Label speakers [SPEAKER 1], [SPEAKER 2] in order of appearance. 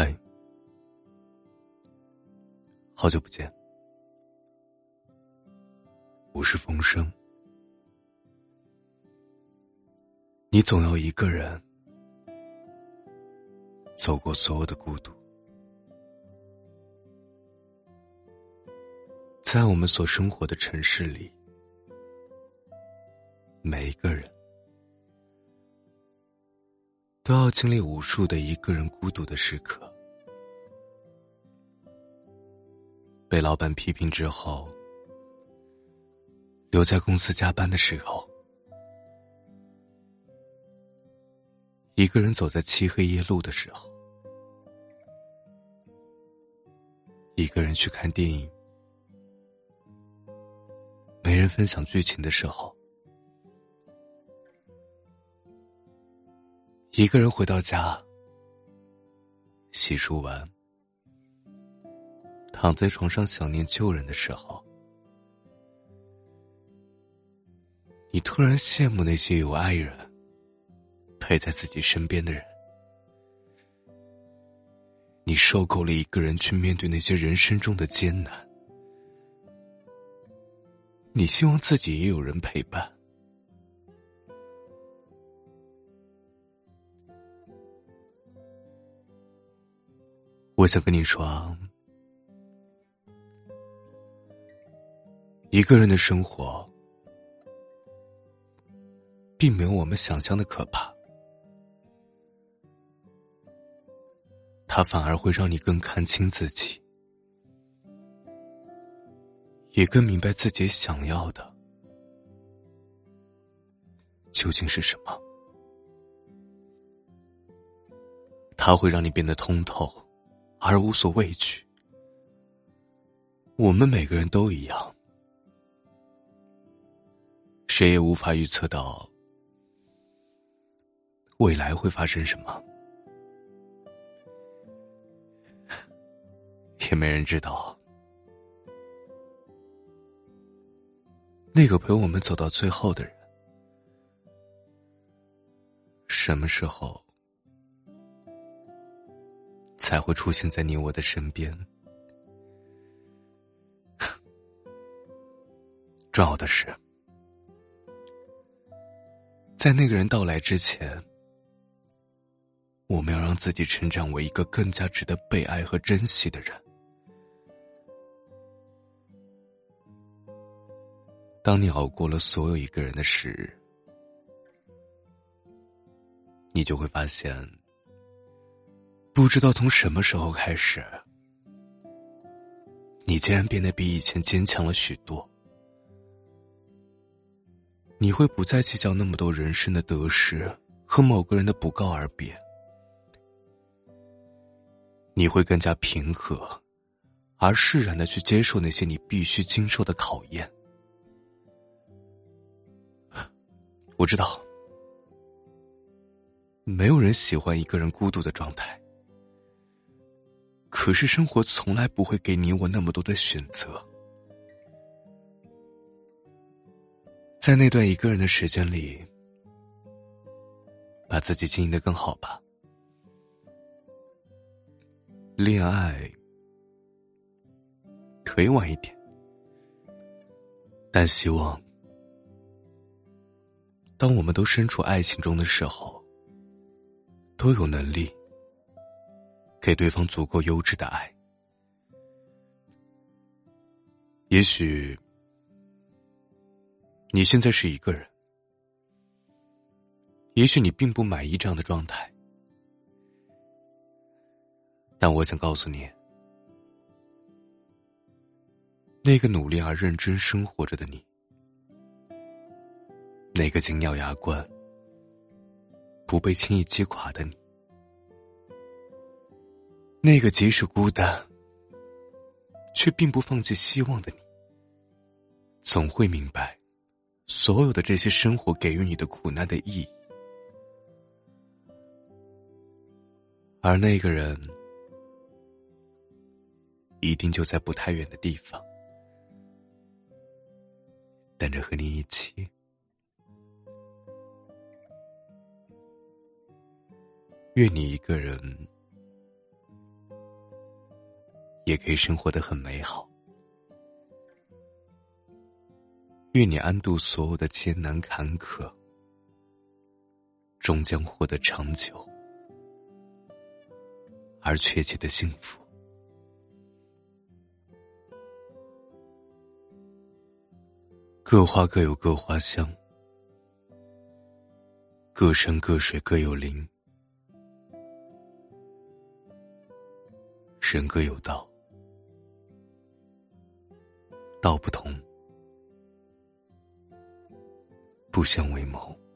[SPEAKER 1] 嗨，好久不见，我是风声。你总要一个人走过所有的孤独，在我们所生活的城市里，每一个人都要经历无数的一个人孤独的时刻。被老板批评之后，留在公司加班的时候。一个人走在漆黑夜路的时候，一个人去看电影，没人分享剧情的时候，一个人回到家，洗漱完，躺在床上想念旧人的时候，你突然羡慕那些有爱人。陪在自己身边的人，你受够了一个人去面对那些人生中的艰难，你希望自己也有人陪伴。我想跟你说，一个人的生活，并没有我们想象的可怕。他反而会让你更看清自己，也更明白自己想要的究竟是什么。他会让你变得通透，而无所畏惧。我们每个人都一样，谁也无法预测到未来会发生什么。也没人知道，那个陪我们走到最后的人，什么时候才会出现在你我的身边？重要的是，在那个人到来之前，我们要让自己成长为一个更加值得被爱和珍惜的人。当你熬过了所有一个人的时，你就会发现，不知道从什么时候开始，你竟然变得比以前坚强了许多。你会不再计较那么多人生的得失和某个人的不告而别，你会更加平和，而释然的去接受那些你必须经受的考验。我知道，没有人喜欢一个人孤独的状态。可是生活从来不会给你我那么多的选择，在那段一个人的时间里，把自己经营的更好吧。恋爱可以晚一点，但希望。当我们都身处爱情中的时候，都有能力给对方足够优质的爱。也许你现在是一个人，也许你并不满意这样的状态，但我想告诉你，那个努力而认真生活着的你。那个紧咬牙关、不被轻易击垮的你，那个即使孤单却并不放弃希望的你，总会明白，所有的这些生活给予你的苦难的意义。而那个人，一定就在不太远的地方，等着和你一起。愿你一个人也可以生活的很美好。愿你安度所有的艰难坎坷，终将获得长久而确切的幸福。各花各有各花香，各山各水各有灵，人各有道，道不同。不相为谋。